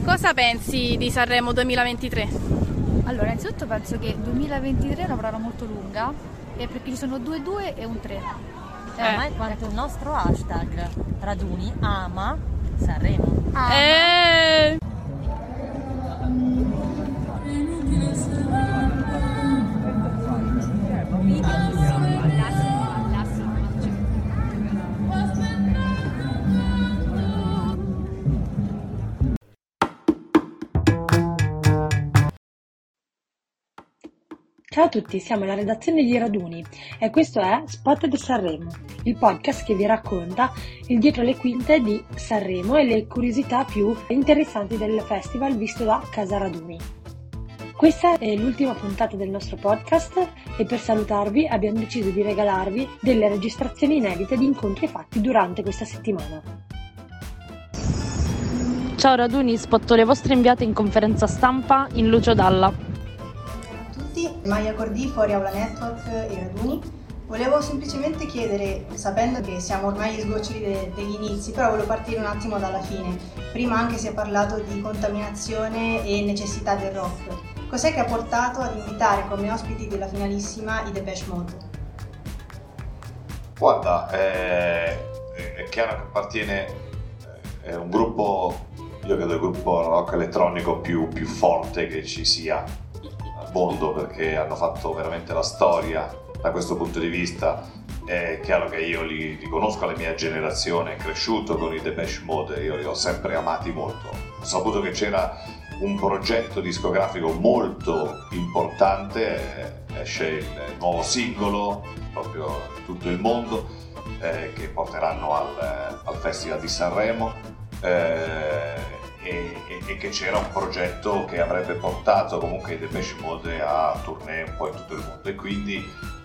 Cosa pensi di Sanremo 2023? Allora, innanzitutto penso che 2023 è una parola molto lunga e perché ci sono due 2 e un 3. Eh, ormai quanto il nostro hashtag raduni ama Sanremo. Ah. Eh. Ciao a tutti, siamo la redazione di Raduni e questo è Spotted Sanremo, il podcast che vi racconta il dietro le quinte di Sanremo e le curiosità più interessanti del festival visto da Casa Raduni. Questa è l'ultima puntata del nostro podcast e per salutarvi abbiamo deciso di regalarvi delle registrazioni inedite di incontri fatti durante questa settimana. Ciao Raduni, spotto le vostre inviate in conferenza stampa in Lucio Dalla Maya Cordi, Fuori Aula Network e Raduni. Volevo semplicemente chiedere, sapendo che siamo ormai agli sgoccioli de- degli inizi, però volevo partire un attimo dalla fine. Prima anche si è parlato di contaminazione e necessità del rock. Cos'è che ha portato ad invitare come ospiti della finalissima i Depeche Mode? Guarda, è, è chiaro che appartiene a un gruppo, io credo il gruppo rock elettronico più, più forte che ci sia mondo perché hanno fatto veramente la storia da questo punto di vista. È chiaro che io li, li conosco alla mia generazione, cresciuto con i Depeche Mode, io li ho sempre amati molto. Ho saputo che c'era un progetto discografico molto importante, esce il nuovo singolo proprio in tutto il mondo eh, che porteranno al, al, Festival di Sanremo. Eh, e, e, che c'era un progetto che avrebbe portato comunque i Depeche Mode a tournée un po' in tutto il mondo e quindi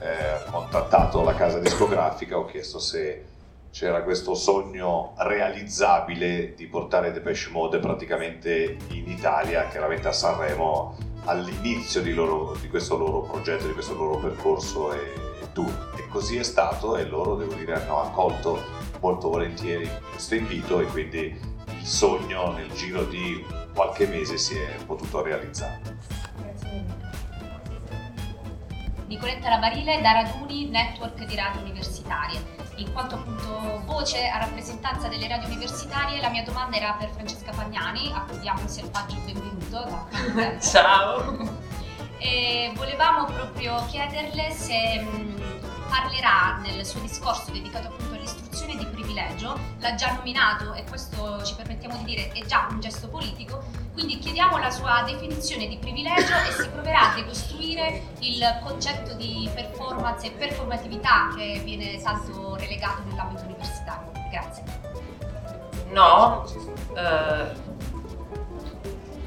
eh, ho contattato la casa discografica, ho chiesto se c'era questo sogno realizzabile di portare Depeche Mode praticamente in Italia, chiaramente a Sanremo, all'inizio di, loro, di questo loro progetto, di questo loro percorso e, e tour. E così è stato e loro, devo dire, hanno accolto molto volentieri questo invito e quindi sogno nel giro di qualche mese si è potuto realizzare. Grazie mille. Nicoletta Labarile da Raduni Network di Radio Universitarie. In quanto appunto voce a rappresentanza delle radio universitarie, la mia domanda era per Francesca Pagnani, a cui diamo un selvaggio benvenuto. Ciao! E volevamo proprio chiederle se mh, parlerà nel suo discorso dedicato appunto l'ha già nominato e questo ci permettiamo di dire è già un gesto politico, quindi chiediamo la sua definizione di privilegio e se proverà a decostruire il concetto di performance e performatività che viene tanto relegato nell'ambito universitario. Grazie. No, eh,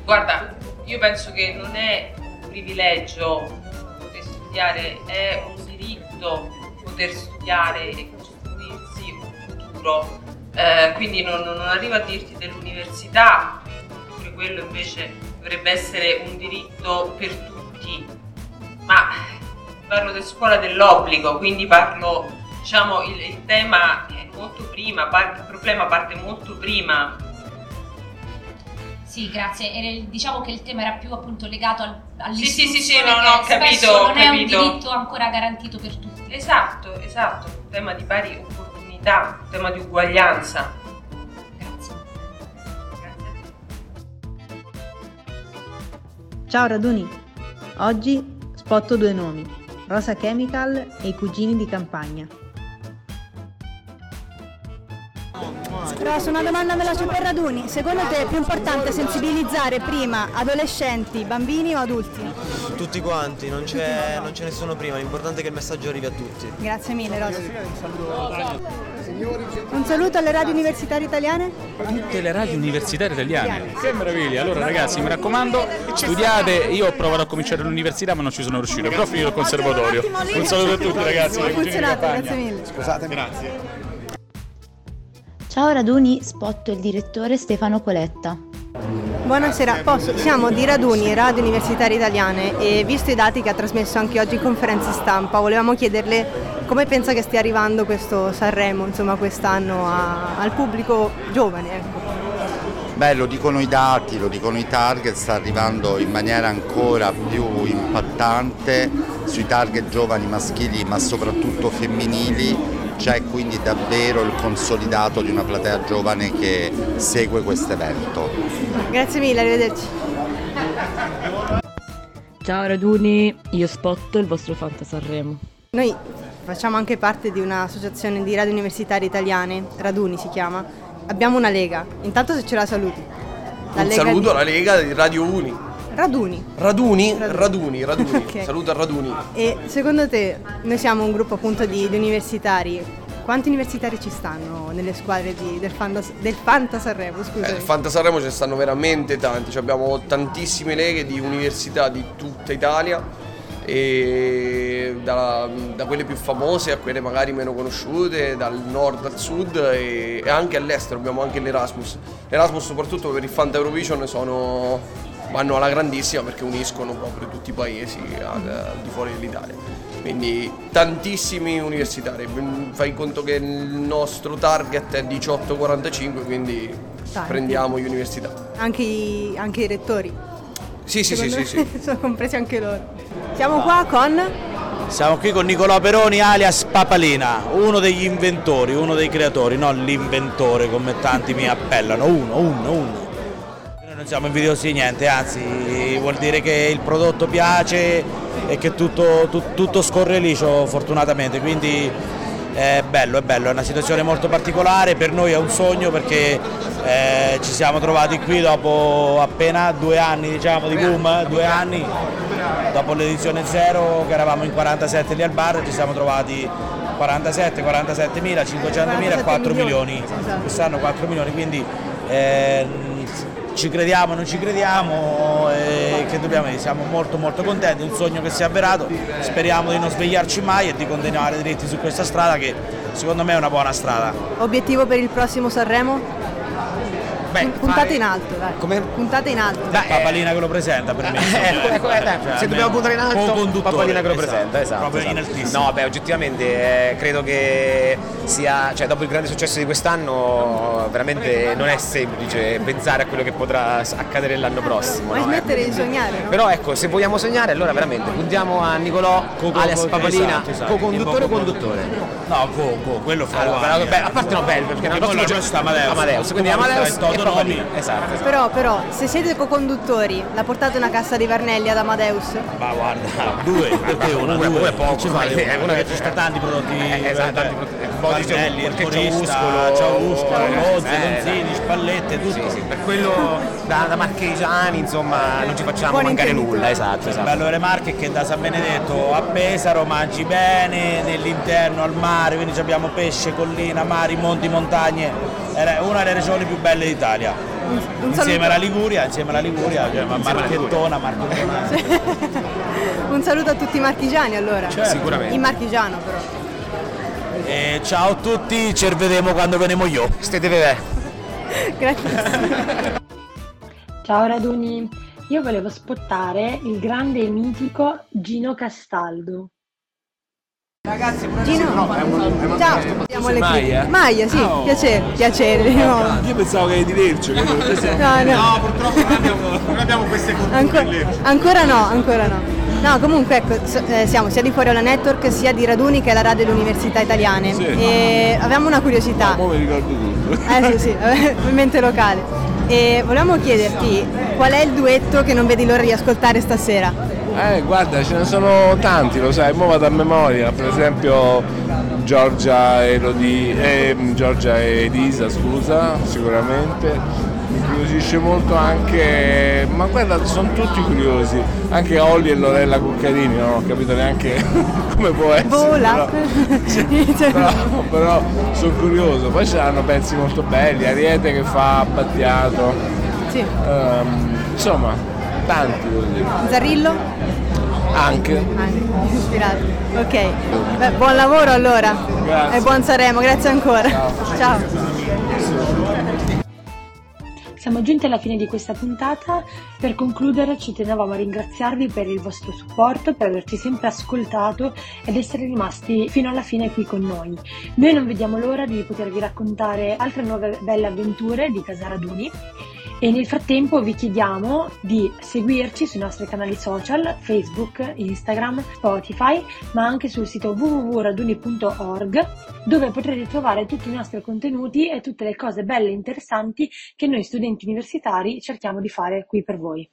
guarda, io penso che non è un privilegio poter studiare, è un diritto poter studiare e costruirsi un futuro. Eh, quindi non, non arrivo a dirti dell'università, pure quello invece dovrebbe essere un diritto per tutti, ma parlo di scuola dell'obbligo, quindi parlo, diciamo, il, il tema è molto prima, il problema parte molto prima sì, grazie. E diciamo che il tema era più appunto legato al, all'istruzione sì, sì, sì, no, no, capito, non capito. è un diritto ancora garantito per tutti. Esatto, esatto, un tema di pari opportunità, un tema di uguaglianza. Grazie. Ciao Raduni, oggi spotto due nomi, Rosa Chemical e i cugini di campagna. Rosa, una domanda me la Super Raduni. Secondo te è più importante sensibilizzare prima adolescenti, bambini o adulti? Tutti quanti, non c'è, non c'è nessuno prima, l'importante è che il messaggio arrivi a tutti. Grazie mille Rosa. Un saluto alle radio universitarie italiane? Tutte le radio universitarie italiane. Che meraviglia! Allora ragazzi, mi raccomando, studiate, io ho provato a cominciare l'università ma non ci sono riuscito, però ho finito il conservatorio. Un saluto a tutti ragazzi. Funzionato, grazie mille. Scusate. Grazie. Ciao Raduni, spotto il direttore Stefano Coletta. Buonasera, Posso, siamo di Raduni, Radio Universitarie Italiane e visto i dati che ha trasmesso anche oggi in conferenza stampa, volevamo chiederle come pensa che stia arrivando questo Sanremo, insomma, quest'anno a, al pubblico giovane. Ecco. Beh, lo dicono i dati, lo dicono i target, sta arrivando in maniera ancora più impattante sui target giovani maschili ma soprattutto femminili. C'è quindi davvero il consolidato di una platea giovane che segue questo evento. Grazie mille, arrivederci. Ciao raduni, io spotto il vostro Fanta Sanremo. Noi facciamo anche parte di un'associazione di radio universitarie italiane, Raduni si chiama. Abbiamo una lega. Intanto se ce la saluti. La Un Lega saluto di- alla Lega di Radio Uni. Raduni. Raduni? Raduni, Raduni. Ok. Saluto a Raduni. E secondo te, noi siamo un gruppo appunto di, di universitari. Quanti universitari ci stanno nelle squadre di- del, Fanta, del Fanta Sanremo? Scusa. Eh, Fanta Sanremo ce ne stanno veramente tanti, Cioè, abbiamo tantissime leghe di università di tutta Italia da, da quelle più famose a quelle magari meno conosciute, dal nord al sud e, e anche all'estero abbiamo anche l'Erasmus. L'Erasmus soprattutto per il Fanta Eurovision sono, vanno alla grandissima perché uniscono proprio tutti i paesi al, al di fuori dell'Italia. Quindi tantissimi universitari, fai conto che il nostro target è 18-45, quindi Tanti. prendiamo gli università. Anche, i, anche i rettori. Sì, sì, sì, sì, sì. sono compresi anche loro. Siamo qua con... Siamo qui con Nicolò Peroni alias Papalina, uno degli inventori, uno dei creatori, non l'inventore come tanti mi appellano, uno, uno, uno. Non siamo invidiosi di niente, anzi vuol dire che il prodotto piace e che tutto, tut- tutto scorre liscio fortunatamente, quindi è bello, è bello, è una situazione molto particolare, per noi è un sogno perché eh, ci siamo trovati qui dopo appena due anni diciamo, di boom, due anni. Dopo l'edizione 0 che eravamo in 47 lì al bar ci siamo trovati 47, 47 mila, 500 mila e 4 milioni, quest'anno 4 milioni, quindi eh, ci crediamo, non ci crediamo, e che dobbiamo dire, siamo molto molto contenti, è un sogno che si è avverato, speriamo di non svegliarci mai e di continuare dritti su questa strada che secondo me è una buona strada. Obiettivo per il prossimo Sanremo? Puntate in alto, dai. Come? Puntate in alto. Papalina che lo presenta per me. Ecco, ecco, eh, dai, se dobbiamo puntare in alto, Papalina che lo presenta, esatto. Proprio esatto. in altissimo. No, beh, oggettivamente eh, credo che sia, cioè dopo il grande successo di quest'anno, veramente non è semplice pensare a quello che potrà accadere l'anno prossimo. Mai no? smettere di sognare, no? Però ecco, se vogliamo sognare, allora veramente puntiamo a Nicolò, alias Papalina, esatto, esatto. co-conduttore o conduttore? No, co, co, quello fra Allora, beh, a parte no, bello, perché Perché l'anno poi prossimo lo sta Amadeus. Amadeus, quindi Amadeus il Toto Nomi. Papalina. Esatto, esatto. Però, però, se siete co-conduttori, la portate una cassa di Varnelli ad Amadeus? Ma guarda, due, perché una, Una, due, una è poco, ci fai? eh, una che ci sta tanti prodotti, Eh, esatto, tanti prodotti. Shop, Varnelli, perché c'è Ercorista, Uscolo, Ciauscolo, eh, Mozzi, eh, Donzini, Spallette, tutto. Sì, sì, per quello da, da marchigiani insomma non ci facciamo Buon mancare nulla, esatto, Il esatto. bello delle Marche è che da San Benedetto a Pesaro mangi bene, nell'interno al mare, quindi abbiamo pesce, collina, mari, monti, montagne. È una delle regioni più belle d'Italia. Insieme alla Liguria, insieme alla Liguria, cioè, marchettona, marchettona. Un saluto a tutti i marchigiani allora. Certo. Sicuramente. In marchigiano però. E ciao a tutti, ci vedremo quando venemo io. State bene. Grazie. Ciao raduni, io volevo spottare il grande e mitico Gino Castaldo. Ragazzi, Gino, ciao. Diamo le Maia? Maia, sì, Oh. piacere, piacere di nuovo. Io pensavo che eri di Lercio. questo- No, no. purtroppo non abbiamo, non abbiamo queste Anco- ancora no, ancora no. No, comunque ecco, eh, siamo sia di Fuori alla Network sia di Raduni che è la radio delle università italiane. Sì. E avevamo una curiosità. Ora mi ricordo tutto. Eh sì, sì, in mente locale. E volevamo chiederti qual è il duetto che non vedi l'ora di ascoltare stasera? Eh, guarda, ce ne sono tanti, lo sai, mo vado a memoria, per esempio Giorgia e, Elodie- eh, Giorgia e Elisa, scusa, sicuramente. Mi incuriosisce molto anche, ma guarda, sono tutti curiosi, anche Olli e Lorella Cuccarini, non ho capito neanche come può essere. Vola. Però, però sono curioso, poi c'hanno pezzi molto belli, Ariete che fa Battiato, Sì. Ehm, insomma, tanti devo dire. Zarrillo? Anche. Anche, ispirato. Ok. Beh, buon lavoro allora. Grazie. E buon Sanremo, grazie ancora. Ciao. Siamo giunti alla fine di questa puntata. Per concludere ci tenevamo a ringraziarvi per il vostro supporto, per averci sempre ascoltato ed essere rimasti fino alla fine qui con noi. Noi non vediamo l'ora di potervi raccontare altre nuove belle avventure di Casa Raduni E nel frattempo vi chiediamo di seguirci sui nostri canali social, Facebook, Instagram, Spotify, ma anche sul sito www.raduni.org dove potrete trovare tutti i nostri contenuti e tutte le cose belle e interessanti che noi studenti universitari cerchiamo di fare qui per voi.